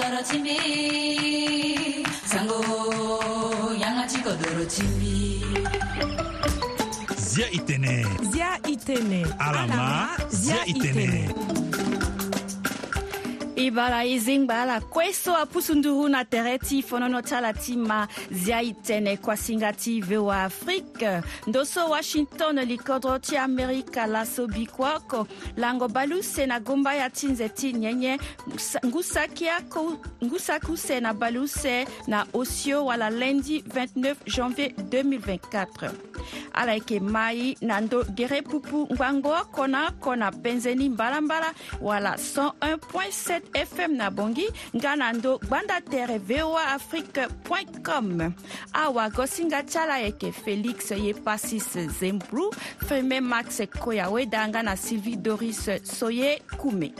dorotimi sango yanga chiko dorotimi zia itene zia itene alama zia itene, zia itene. e bara e zegny mbala koeso aposondoroana tere ty fonanao tsara ty mazia i tene koa singa ty voa afrique ndoso washington likodro ty amerika laso bikuako lango balu sena gomba ya ty nze ty nyenye ngusaky ako ngusaky sena balu se na osio wala lundi 29 janvier 2024 ala yeke ma e na ndö gere pupu ngbango oko na oko na penzeni mbalambala wala 101.7 fm na bongi nga na ndö gbanda tere voa afrique point com awagosinga tiala yeke félix ye pasis zembru ferme max koya weda nga na sylvie doris so ye kume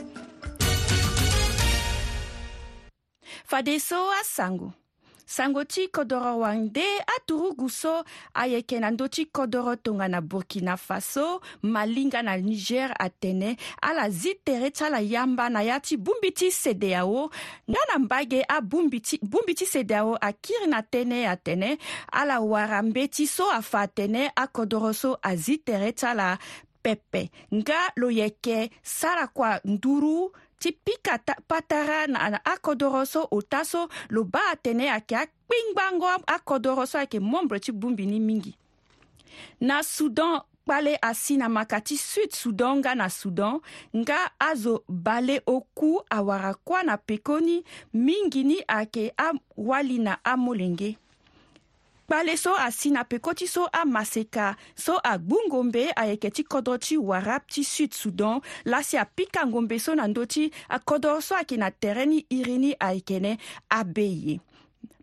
fadeso asango sango ti kodro wande aturu gu so ayeke na ndö ti kodro tongana burkina faso malinga na niger atene ala zi tere ti ala yamba na ya ti bongbi ti cdao nga na mbage abongbi ti, ti cdao akiri na tënë atene ala wara mbe ti so afa atene akodro so azi tere ti ala pepe nga lo yeke sara kua nduru ti pika ta, patara na, na akodoro so o ta so lo ba atene ayeke akpingbango akodoro so ayeke mombre ti gbumbi ni mingi na sudan kpale asi na maka ti sud sudan nga na sudan nga azo bale oku awara kuâ na pekoni mingi ni ayeke awali na amolenge kpale so asi na pekoti so amase ka so agbungo mbe ayeke ti kodro ti wara ti sud sudan lasi apikango mbe so na ndö ti akodro so ayeke na tere ni iri ni ayeke ne abe ye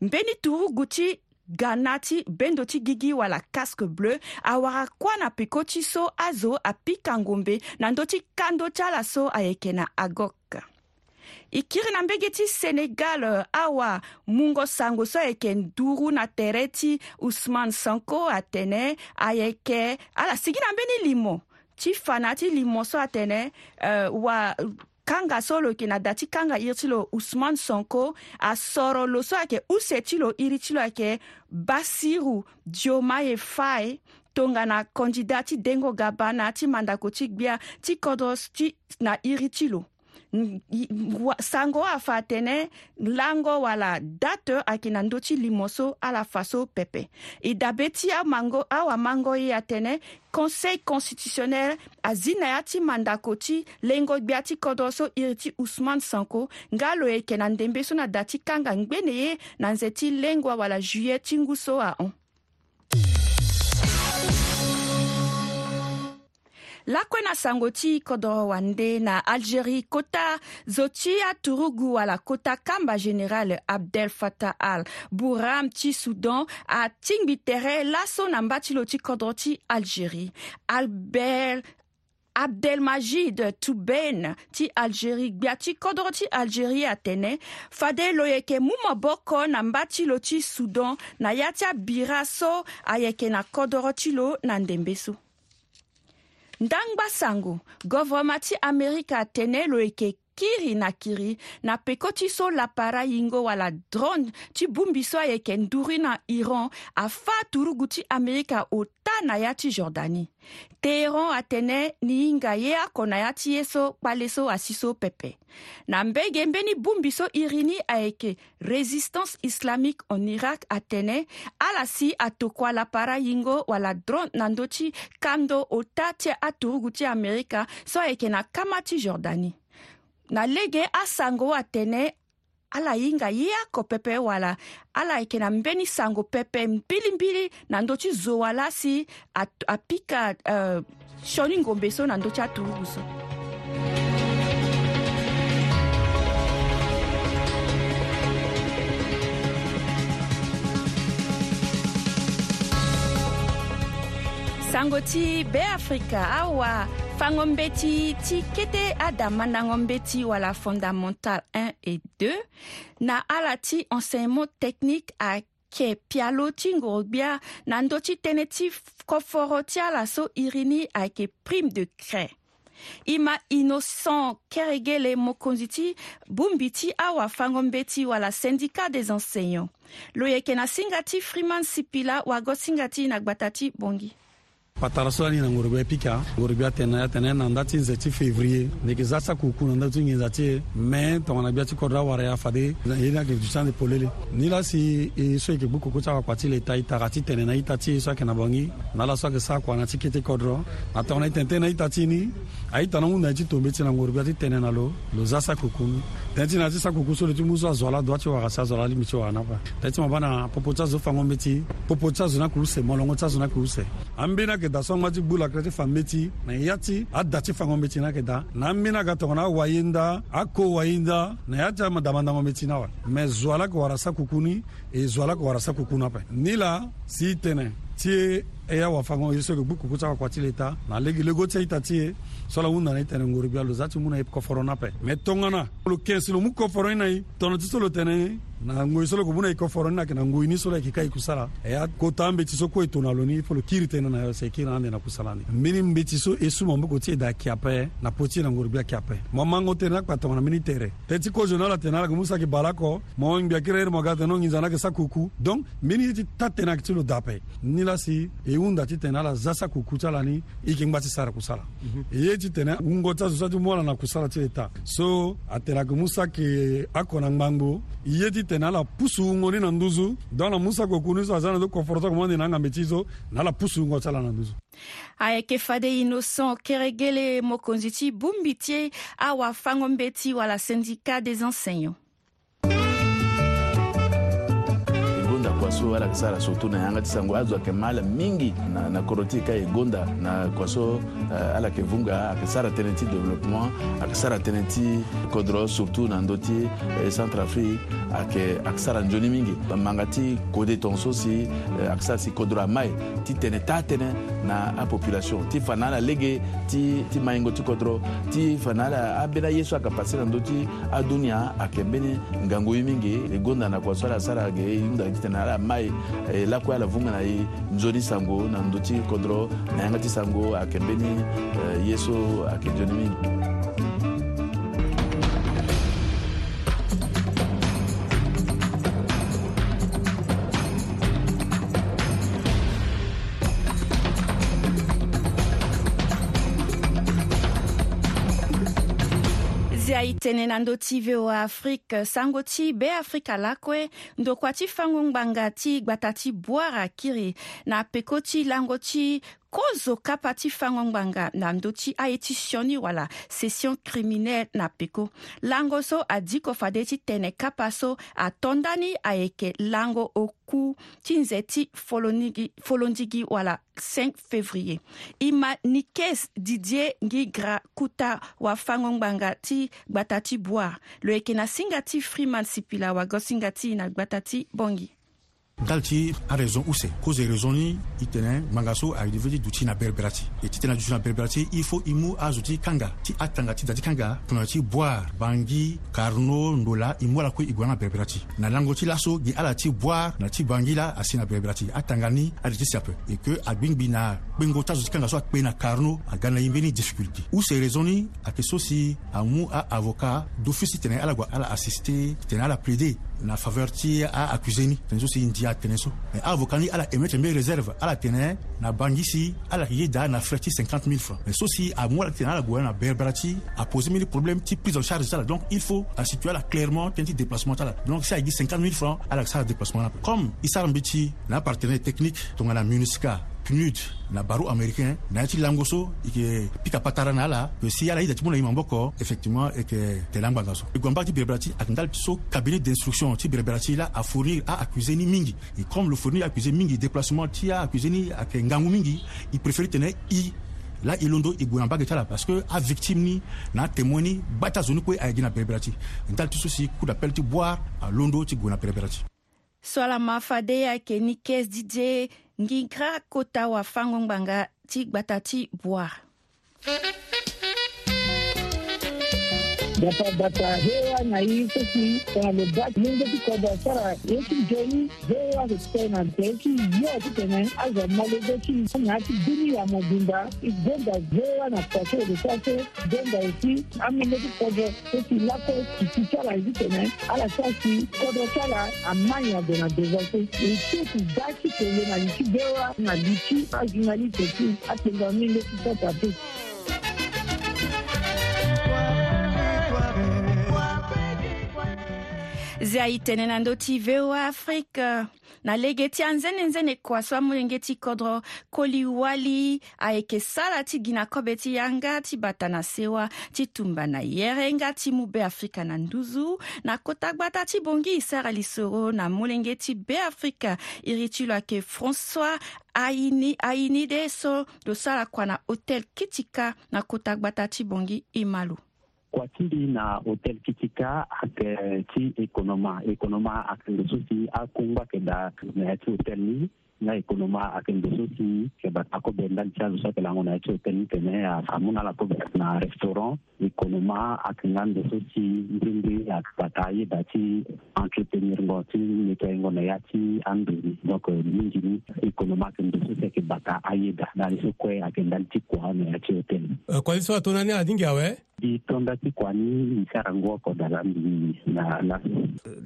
mbeni turugu ti ghana ti bendo ti gigi wala casque bleu awara kuâ na peko ti so azo apikango mbe na ndö ti kando ti ala so ayeke na agok e kiri na mbege ti senegal awa mungo sango so ayeke nduru na tere ti usman sanko atene ayeke ala sigi na mbeni limo ti fa na ti limo so atene uh, wa kanga so lo yeke na da ti kanga iri ti lo usman sonko asoro lo so ayeke use ti lo iri ti lo ayeke basiru diomaye fae tongana kandida ti dengo gabana ti mandako ti gbia ti kodros ti na iri ti lo sango afa atene lango wala date ayeke na ndö ti li so ala fa so pepe e dabe ti amango awamango ye atene conseil constitutionnel azi na ya ti mandako ti lengo gbia ti kodro so iri ti ousmane sanko nga lo yeke na ndembe so na da ti kanga ngbene ye na nze ti lengo wala juillet ti ngu so ahon lakue na sango ti kodro wande na algérie kota zo ti aturugu ala kota kamba général abdel fatah al buram ti soudan atingbi tere laso na mba ti lo ti kodro ti algérie albert abdelmajid touben ti algérie gbia ti kodro ti algérie atene fade lo yeke mu moboko na mba ti lo ti soudan na ya ti abira so ayeke na kodro ti lo na ndembe so ndangba sango gọvọmati amerika tene lo eke kiri na kiri na peko ti so lapara hingo wala drone ti bongbi so ayeke nduri na iran afâ turugu ti amerika ota na ya ti jordanie teheran atene ni hinga ye oko na ya ti ye so kpale so asi so pepe na mbege mbeni bongbi so iri ni ayeke résistance islamique en irak atene ala si atokua lapara hingo wala drone na ndö ti kando ota ti aturugu ti amerika so ayeke na kama ti jordanie na lege asango atene ala hinga ye oko pepe wala ala yeke na mbeni sango pepe mbilimbili na ndö ti zo wala si apika uh, sioni ngombe so na ndö ti aturugu so sango ti beafrika awa fangonbe ti ti kete adama nangonbe ti wala fondamental 1 et 2 na ala ti enseignement technique ayeke pia lo ti ngoro gbia na ndö ti tënë ti koforo ti ala so iri ni ayeke prime de crain i ma innocent kerege le mokonzi ti bongbi ti awafango ti wala syndicat des enseignants lo yeke na singa ti freeman sipila wago singa ti na gbata ti bongi pataraswani na ngorobia pika ngorobia tene ya tene nanda ti nze ti février neke za sa kuku nanda ti ngenza ti e me tonganabia ti kodra wara ya fade ye ni ayeke dusan polele ni la si e so yeke gbu koko ti awakpa ti le ta ita ka ti tene na ita ti ye so ayeke na bongi na ala so ayeke sâ kua na ti kete kodro na tongana e tene tënë na ita ti ni aita na hunda ye ti tombe ti na ngorobia ti tene na lo lo za sa kuku ni tënë ti na yâ ti sa kuku so lo ti mu so azwa ala doit ti wara si azwa ala limi ti wara na kua tënë ti mabâ na popo ti azo fango mbe ti popo ti azo na kuruse molongo ti azo na kuruse ambeni ayeke ke da sɔngɔ ti gbula kɛrɛti fan bɛ ti na ya ti a da ti fangɔ bɛ ti na ke da na mina ka tɔgɔ na wayi nda a ko wayi nda na ya ti ma dama dama bɛ ti na wa mɛ zuala ko warasa kukuni e zuala ko warasa kukuna pɛ ni la si tɛnɛ ti ye eya wafa ngo ye soki gbuku kutsaka kua ti le ta na legi lego ti aita ti ye so la hunda na e tene ngori bia lo za ti mu na e koforo na ape me tongana lo kensi lo mu koforo ni na e tono ti so lo tene na ngoi so lo yeke bu na e koforo ni na yeke na ngoi ni so lo yeke ka e kusala e kota ambeti so kue tongana lo ni fo lo kiri tënë na yose e kiri na ande na kusala ni mbeni mbeti so e su mamboko ti e da yeke ape na po ti e na ngori bia yeke ape mo mango tene ni akpa tongana mbeni tere te ti kozo ni ala tene ala yeke mu saki bala oko mo ngbi akiri airi mo ga tene onginza ni ayeke sa kuku donc mbeni ye ti ta tene ayeke ti lo da ape ni la si e hunda ti tene ala za sa kuku ti ala ni e yeke ngba ti sara kusala e ye ti tene hungo ti azo so ti mu ala na kusala ti e ta so atene ayeke mu sake oko na ngbangbô e ye ti tene ala pusu hungo ni na nduzu don ala mu sako ku ni so aza na zo konforo so ayeke mu ande na angambe ti so na ala pusu hungo ti ala na nduzu ayeke fade innocent kere gele mokonzi ti bongbi ti awafango mbe ti wala syndicat des enseignants so ala yeke sara so to na yanga ti sango azo ayeke ma ala mingi na, na koro ti e ka e gonda na kua so uh, ala yeke vunga ayeke sara tënë ti développement ayeke sara tënë ti kodro surtout na ndö ti eh, centre afrique ayeke ayeke sara nzoni mingi manga ti kodé tongaso si euh, ayeke sara si kodro amae ti tene taa tënë na apopulation ti fa na ala lege ti, ti mahingo ti kodro ti fa na ala abeda ye so ayeke pase na ndö ti adunia ayeke mbeni ngangu ye mingi e gonda na kua so ala sara ge hunda ti tene eh, ala ma e e lakue ala vunga na ye nzoni sango na ndö ti kodro na yanga ti sango ayeke mbeni eh, ye so ayeke nzoni mingi tene na ndö ti voa afrique sango ti beafrika lakue ndokua ti fango ngbanga ti gbata ti bwara kiri na peko ti lango ti kozo kapa ti fangongbanga na ndö ti aye ti sioni wala session criminel na peko lango so adiko fade ti tene kapa so atondani ayeke lango oku ti nze ti folondigi wala 5 février e ma nikes didier ngi gra kuta wafangongbanga ti gbata ti boire lo yeke na singa ti freeman sipila wago singa ti na gbata ti bongi dal ti raison ou c'est cause raisonni raison ni i tene manga so ayeke na berberati ti e na faut imou a kanga ti atanga ti da kanga pour ti boire bangi carno nola imou la ala igwana berberati na ti gi ala ti boire na ti bangi la atangani, na berberati atanga ni ayeke ti siape que agbingbi na bina ti kanga na carno c'est use raison ni ayeke so a amu d'office ti ala gua ala assiste tene ala plaider na faveur ti aaccuse ni tene so si ndia tënë so me avocat ni ala eme tene mbe réserve ala tene na bangi si ala yeke ye da na frais ti 50 000 francs me so si amû ala tene ala gue na berbera ti apose mini problème ti prise en charge ti ala donc il faut asitue ala clairement tënë ti déplacement ti ala donc si ayeke gi 50 000 francs ala yeke sara déplacement ni ape comme i sara mbi ti na partenaire technique tongana munisca PNUD na baro américain na ti lango so e yeke pika pa tara na ala si ala i da ti mû na e maboko effectivement e yeke tene angbanga so e gue ambâ ti berebera ti ayeke ndali so cabinet d'instruction ti berebera ti la afournir aaccusé ni mingi e comme lo fournir accusé mingi déplacement ti aaccusé ni ayeke ngangu mingi e préféré tene i la e londo e gue na mbage ti ala parce que avictime ni na témoin ni gbâ ti azo ni kue ayeke na ti e ndali ti so si coup d'appel ti boire alondo ti gue na berebera ti so ala mafade ayeke ni kese didie ngi gra kota awa fangongbanga ti gbata ti boara data hewa na hii sisi wanalobaki mungu tikoda sara yeki joni hewa zikutena teki yo tikene aza malobeki ngati duni ya mobimba igonda hewa na kwake lesase gonda esi amenge tikodo esi lako kiti sara zikene ala sasi kodo sara amani ya dona devase eteki daki tele na liki bewa na liki azinali teki atenga mingi tikota teki zia aitene na ndö ti voa afrique na lege ti anzene-nzene kua so amolenge ti kodro koli wali ayeke sara ti gi na kobe ti yanga ti bata na sewa ti tumba na yerenga ti mu beafrika na nduzu na kota gbata ti bongi e sara lisoro na molenge ti beafrika iri ti lo ayeke françois aini aini de so lo sara kua na hotel kitika na kota gbata ti bongi e ma lo wati mbi na hotel kitika ayeke eh, ti ekonoma ekonoma ayeke ndeso si akongba yeke da na ya ti hotel ni euh, nga ekonoma ayeke ndeso si yeke bato akobe ndali ti azo so ayeke lango na ya ti hotel ni tene amu na ala kobe na restaurant ekonoma ayeke nga ndeso si ndrindri ayeke bato ayeba ti entretenir ngo ti nettoyer ngo na ya ti andu ni donc mingi ni ekonoma ayeke ndeso si ayeke bato ayeba na ali so kue ayeke ndali ti kua na ya ti hotel ni kuali so atongana ni ala dingi awe ti kua ni tondati kɔni isara ngɔ kɔdala mbi na la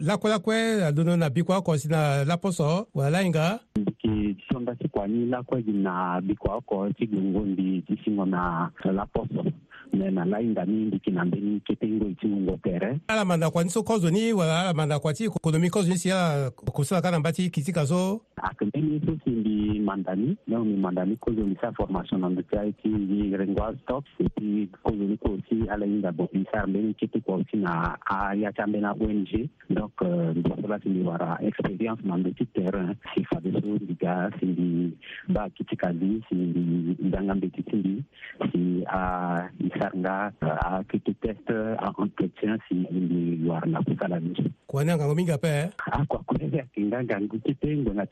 lakue lakue dono na bikua oko bikwa kɔ sina lapɔsɔ walala yi tonda ti kua ni lakue gi na bikua oko ti gbongo mbi ti singo na lapɔsɔ mɛ na la yinga ni ndiki na mbeni ketengoi ti ngɔ tere ala manda ni so kɔzoni wala ala manda kwati konomi si ala kosila ka na mba ti kiti ka so ake Il est qui mandani, là mandani cause de sa formation dans le cas qui dit ringwal stop et puis cause de aussi à la ligne d'abord ça même qui était aussi na à ya tambena ONG donc pour cela c'est une expérience dans le petit terrain si fa de sous du gars si di ba kitikadi si di dangam de titindi si à isanga à kitu test à entretien si di war na pour ça la vie. Kwa nanga minga pe? Eh? Ah kwa kwa ya kinga gangu kitengo na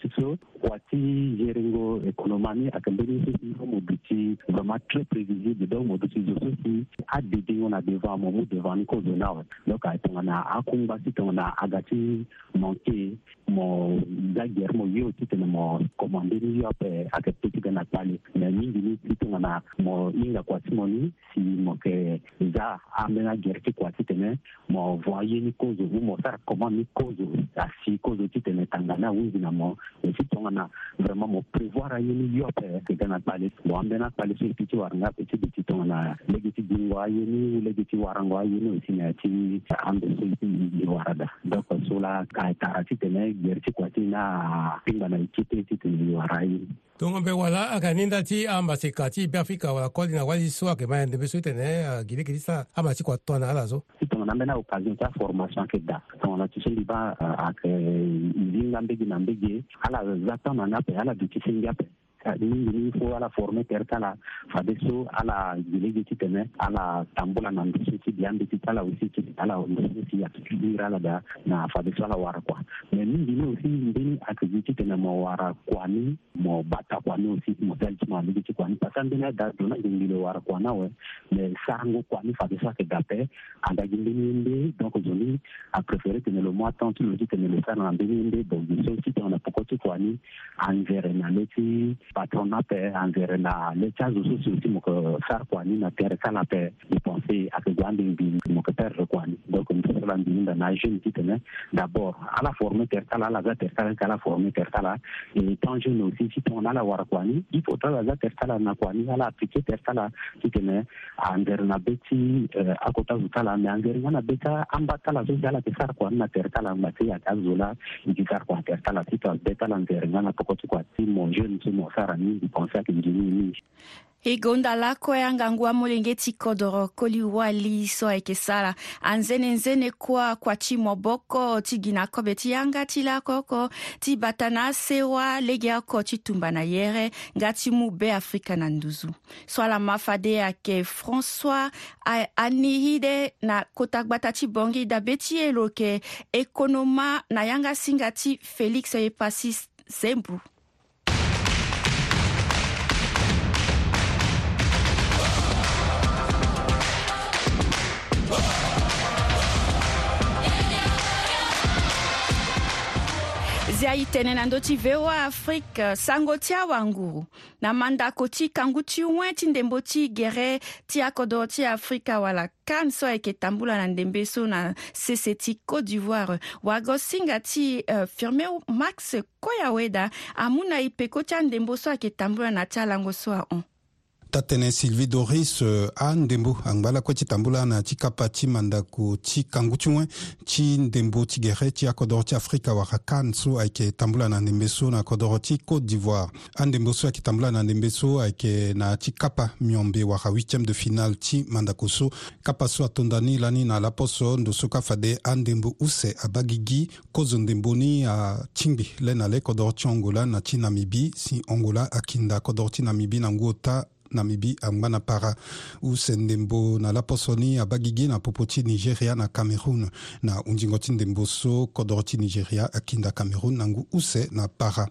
wati yerengo economami akan bénéficie mo biti vraiment très prévisible donc mo biti zo sosi adidi on a devant mo mo devant ni ko zo nawe donc ay tongana akumba si tongana agati manke mo dager mo yew titene mo komandeni yope ayeke ti ti ge na kpali na mingi ni ti tongana mo hinga kua ti mo ni si mo yeke za ambeni agere ti kua titene mo voyer ni kozo mu mo sara commande ni kozo asi kozo titene tanga ni awingi na mo e ti tongana vraiment mo prévoir aye ni yope ayeke ga na kpali mo ambeni akpali so e ti ti waranga ape ti bi ti tongana lege ti dingo aye ni lege ti warango aye ni aussi na ya ti ambe so e ti wara da donc so la ka tara titene DRC kwa ti na pinga na ikipe ti ti warai tongombe wala akaninda ti ambasi ka ti be afrika wala kodi na wali so ayeke ma ndembe so tene gidi gidi sara ambasi kua tongana ala so ti tongana ambeni occasion ti aformation ayeke da tongana euh, euh, ti so mbi ba ayeke zinga mbege na mbege ala za tongana ni ape ala duti singi ape ni fo ala forme tere kala fadeso ala ti tene ala tambula na ndesoti bi andeti tala osiki ala ndesoti akidira ala da na fadeso ala wara kwa me min bini mbeni ndeni akiditi tɛmɛ mo wara kuani mo bata kwani osi mo telti mo aligiti kwani pasa ndeni da dona jengile wara kwana we me sango kwani fadeso ake dapɛ anda jengini nde donc zoni tene lo tene temps ti lo ti tene lo sara le sana ndeni nde donc jeso ti tene na pokoti kwani anvere na leti patrona tɛ an zɛrɛ la le cas usu susi mɔgɔ sar kuani na tɛrɛ kala tɛ dépense a ke gwandi bin mɔgɔ tɛrɛ kuani donc n tɛrɛ la bin da na jeune qui tɛmɛ d'abord ala forme tɛrɛ kala la za tɛrɛ kala kala forme tɛrɛ kala et tant jeune aussi si tɔn ala wara kuani il faut tala za tɛrɛ kala na kuani ala appliquer tɛrɛ kala qui tɛmɛ an zɛrɛ na beti a kota zu kala mais an zɛrɛ ngana beta an ba kala zo dala tɛ sar kuani na tɛrɛ kala ma te a ka zo la i ki sar kuani tɛrɛ kala si tɔ bɛɛ kala n zɛrɛ ngana pɔkɔti kuati mon jeune si mon hasara nyingi kwa mfano injini nyingi igunda lako yangangua mulenge ti kodro koliwa li so ayeke sara anzene nzene kuâ kua ti moboko ti gi na kobe ti yanga ti lako oko ti bata na asewa lege oko ti tumba na yere nga ti mu be afrika na nduzu so ala mafade ayeke françois anihide na kota gbata ti bongi dabe ti e lo yeke ekonoma na yanga singa ti félix ye pasi zembru izay itenena ndö ti voa afrique sango ti awanguru na mandako ti kangu ti wen ti ndembo ti gere ti akodro ti afrika awala kane so ayeke tambula na ndembe so na sese ti côte d'ivoire wagosinga ti uh, firmé max koyaweda amû na e peko ti andembo so ayeke tambula na ti alango so ahon ta tënɛ sylvie doris euh, a ndembo angba lakue ti tambula na ti kapa ti mandako ti kangu ti wen ti ndembo ti gere ti akodro ti afrika wara kan so ayeke tambula na ndembe so na kodro ti côte d'ivoire andembo so ayeke tambula na ndembe so ayeke na ti kapa miombe wara huitième de finale ti mandako so kapa so atondani lani na lapo so ndo so kafa de andembo use abagi gi kozo ndembo ni atingbi le na le kodro ti ongola na ti namibi si ongola akinda kodro ti namibi na ngu ota namibi angba na para use ndembo na laposo ni abagi gi na popo ti nigeria na cameroun na hunzingo ti ndembo so kodro ti nigeria akinda cameroun na ngu use na para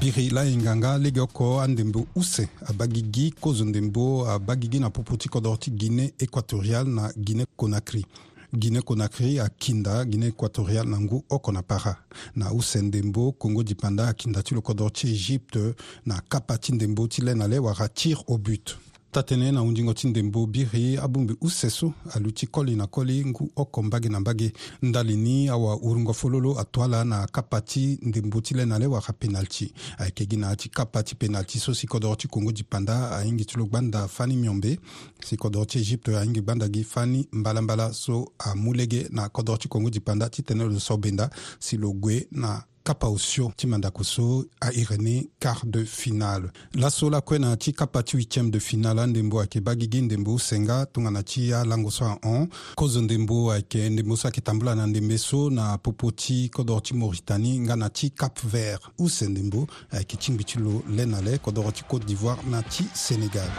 biri la yinganga lege oko andembo use abagi gi kozo ndembo abagi gi na popo ti kodro ti guinée équatoriale na guinée conakry guinée conakry akinda guinée équatoriale na ngu oko na para na use ndembo congo dipanda akinda ti loko doro ti égypte na kapa ti ndembo ti lê na lê wara tir au but ta tënë na hunzingo ti ndembo biri abungbi use so alu ti koli na koli ngu oko mbage na mbage ndali ni awaoringo fololo atwa la na kapa ti ndembo ti le na le wara penalti ayeke gi na ti kapa ti penalti so sikodro ti kongo dipanda ahingi ti lo gbanda fani miombe sikodro ti égypte ahingi gbanda gi fani mbalambala so amu lege na kodro ti kongo dipanda ti tënë lo so benda si lo gue na kapa sio ti mandako so airene quart de finale laso lakue na ti kapa ti huitième de finale andembo ayeke ba gigi ndembo senga tongana ti alango so ahon kozo ndembo ayeke ndembo so ayeke tambula na ndembe so na popo ti kodro ti mauritanie nga na ti cap vert use ndembo ayeke tingbi ti lo le na le kodro ti côte d'ivoire na ti sénégal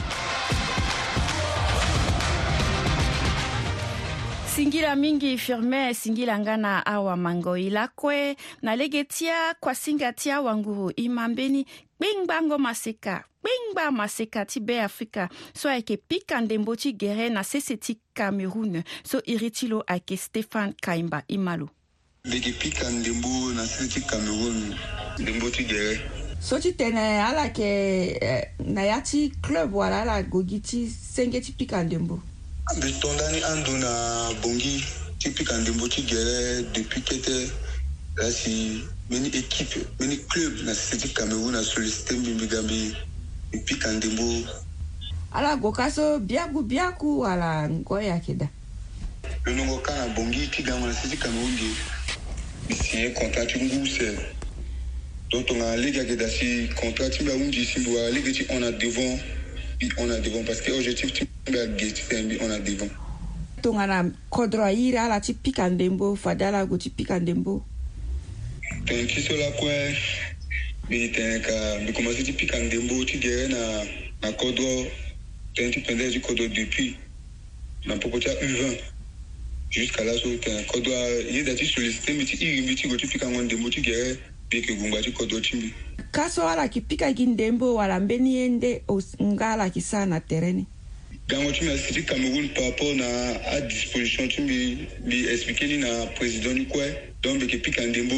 singila mingi firmin esingilanga na awamangoi lakue na lege ti akuasinga ti awanguru e mambeni kpengbango maseka kpengba maseka ti beafrika so ayeke pika ndembo ti gere na sese ti cameroun so iri ti lo ayeke stéphane kaimba i ma lo lege pika ndembo na sese ti cameroun ndembo ti gere so ti tene ala yeke eh, na ya ti club wala ala gogi ti senge ti pika ndembo mbi tondani andu na bongi ti pika ndembo ti gere depuis kete la si mbeni équipe mbeni club na sese ti cameroun asollicité mbi mbi ga mbi mbi pika ndembo ala go ka so biaku biaku ala ngoi ayeke da lo nongo ka na bongi ti gango na sese ti cameroun ge mbi signé contrat ti ngu sere don tongana lege ayeke da si contrat ti mbi ahunzi si mbi wa lege ti on a devant mbi on a devant parce que objectif ti nga geti fɛn bi ɔna devant tongana kodro airi ala ti pika ndembo fade ala go ti pika ndembo tongana ti so lakue mbi tene ka mbi commencé ti pika ndembo ti gere na na kodro tene ti pendere ti kodro depuis na popo ti a20 jusqu'à là so tene kodro ye da ti sollicité mbi ti iri mbi ti go ti pikango ndembo ti gere mbi yeke gungba ti kodro ti mbi ka so ala yeke pika gi ndembo wala mbeni ye nde nga ala yeke sara na terrain ni gango ti mbi asiti cameroun par rapport na adisposition ti mbi mbi explike ni na président ni kue don mbi yeke pika ndembo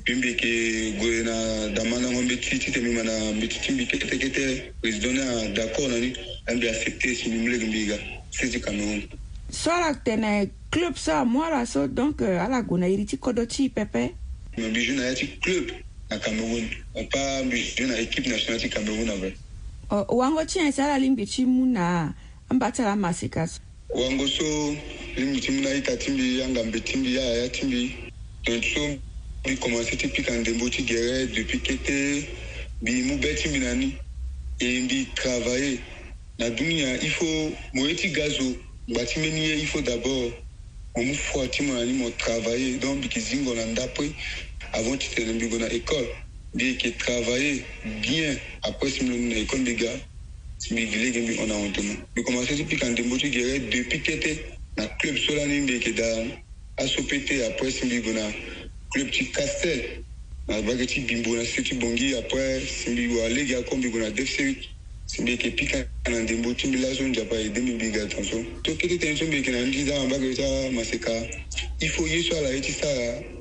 mbi mbi yeke gue na dama lango mbi ti titene mbi ma na mbi ti ti mbi kete kete président ni adaccord euh, na ni ambi accepte si mbi mu lege mbi ga se ti cameroun so ala tene club so amû ala so donc ala gue na iri ti kodro ti pepe mbi ju na ya ti club na cameroun apa mbi ju na équipe nationale ti cameroun avre wango tshina tsala limbi tshimuna ambatsala masika so wango so limbi tshimuna ita timbi yanga mbi timbi ya ya timbi donc so bi commencé ti pika ndembo ti gere depuis kete mbi mu be timbi na ni e mbi travailler na dunia il faut mo ye ti ga zo ngba ti mbeni ye il faut d'abord mo mu foi ti mo na ni mo travailler donc mbi ki zingo na ndapre avant ti tene mbi go na école mbi yeke travaille bien après si mi lo mû na école mbi ga si mbi gi lege mbi hondahon to mu mbi commencé ti pika ndembo ti gere depuis tëtë na club so lani mbi yeke da aso pete après si mbi go na club ti castel na vage ti bimbo na sio ti bongi après si mbi go alege oko mbi go na defserik si mbi yeke pika na ndembo ti mbi laso nzapa e dé mbi mbi ga tonso so kete tëni so mbi yeke na ndri da na vage ti amaseka i faut ye so ala ye ti sara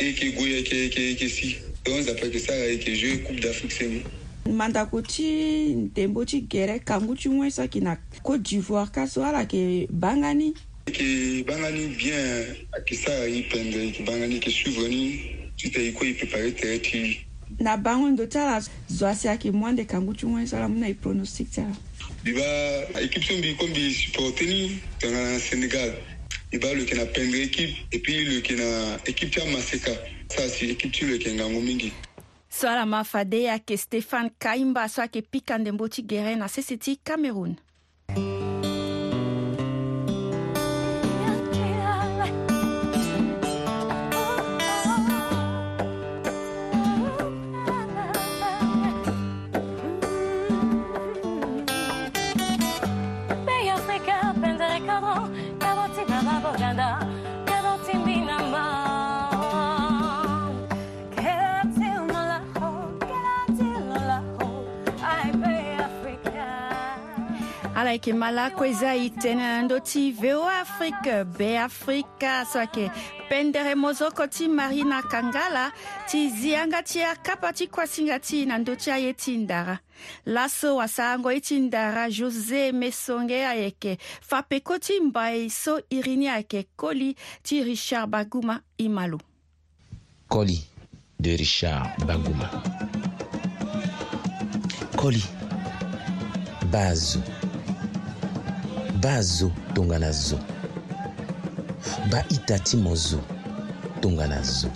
yeke gue yeke yeke yeke si donc nzapeke sara yeke jeu coupe d'afrique seni mandako ti ndembo ti gere kangu ti ŋue so yeke na côte d'ivoire ka so ala yeke banga ni yeke banga ni bien ayeke sara ye pende yeke banga ni yeke suivre ni ti tene ye kue e prépare tere ti na bango ndo ti ala zo asi ayeke moi nde kangu ti ŋue so ala mû na e pronostic ti ala mbi ba équipe so mbi kue mbi supporte ni tongana na sénégal i b'a loke na pendre équipe et puis loke na équipe ti amaseka so asi équipe ti loke ngangu mingi so ala ma fade ayeke stéphane kaimba so ayeke pikandembo ti guérin na sese ti cameroun ayeke ma la kueza e tënë ndö ti voa afrique beafrika so ayeke pendere mozoko ti mari na kanga la ti zianga ti akapa ti kuasinga ti na ndö ti aye ti ndara laso wasarango ye ti ndara josé mesonge ayeke fapeko ti mbai so iri ni ayeke koli ti richard baguma i ma lo koli de richard baguma koli bazo bazo tonga na zo baita ti mo zo tonga na zo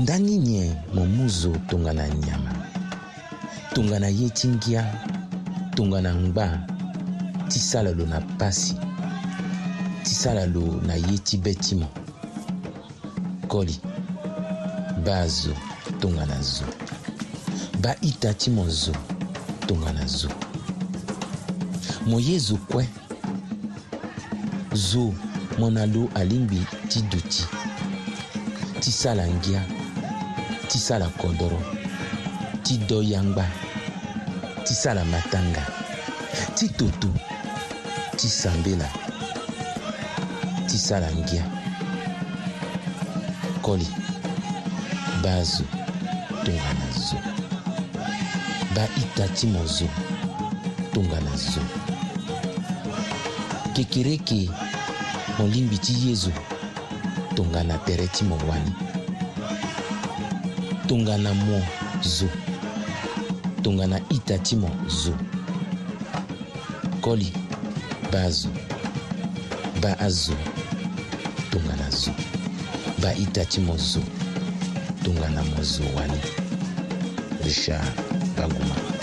ndangi nye mo mu zo tonga na nyama tonga na ye ti ngia tonga na ngba ti sala lo na pasi ti sala lo na ye ti be ti mo koli ba zo tonga na zo ba ita ti mo zo tonga na zo mo ye zo kue zo mon alo alingbi ti duti ti sala ngia ti sala kodro ti do yangba ti sala matanga ti toto ti sambela ti sala ngia koli ba zo tongana zo ba ita ti mo zo tongana zo kekereke mo lingbi ti ye zo tongana tere ti mo wani tongana mo zo tongana ita ti mo zo koli ba zo ba azo tongana zo ba ita ti mo zo tongana mo zo wani richard baguma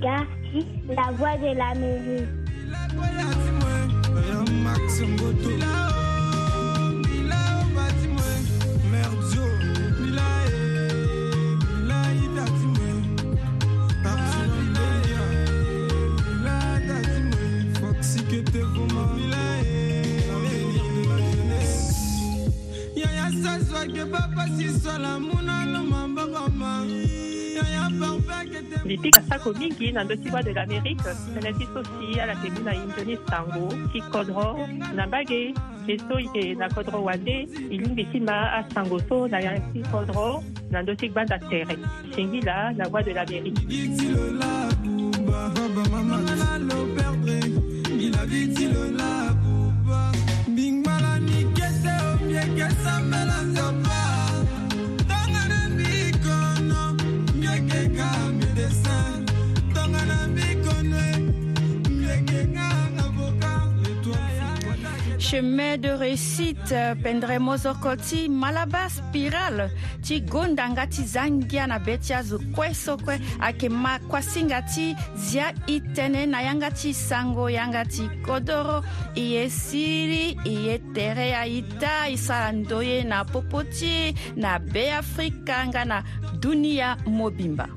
Garci, la voix de la l'Amérique. ndako mingi na ndö ti bwa de l'amérique mene ti so si ala yeke mbi na hinzo ni sango ti kodro na mbage ye so yeke na kodro wande e lingbi ti ma asango so na yanga ti kodro na ndö ti gbanda tere singi la na bwa de l'amérique chemin de réussite pendremos okoti malaba spiral ti gondanga ti za ngia na be ti azo kue so kue ayeke ma kuasinga ti zia e tënë na yanga ti sango yanga ti kodro e ye siri e ye tere aita e sara ndo ye na popo ti na be afrika nga na dunia mobimba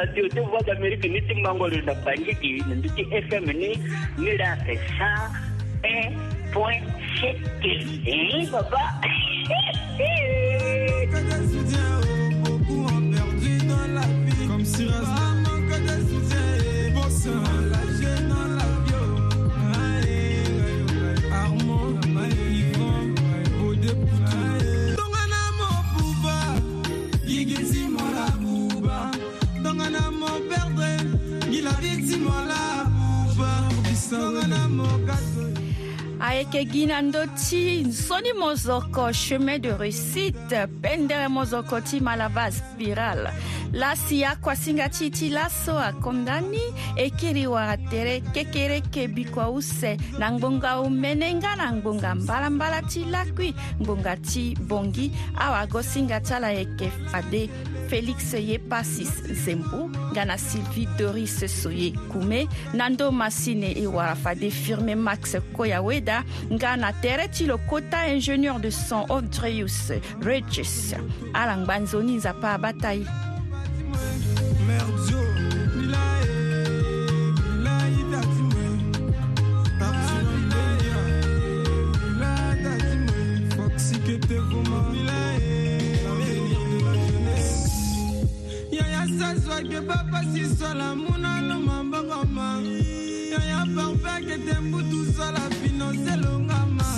radio tu d'Amérique ni ni FM point ayeke gi na ndö ti nzoni mozoko chemin de réussite pendere mozoko ti malava spiral lasi akuasinga ti ti laso akonda ni e kiri wara tere kekere kebi kua use na ngbonga omene nga na ngbonga mbalambala ti lakui ngbonga ti bongi awagosinga ti ala yeke fade félix ye pasis zembo nga na sylvie doris soye kume na ndö masine e warafade firme max koyaweda nga na tere ti lokota ingénieur de son odreus regis ala ngba nzoni nzapa abâ ta ye azwaki papa sisola munano mambongoma yo ya parfeke te mbutu sola pinoselongama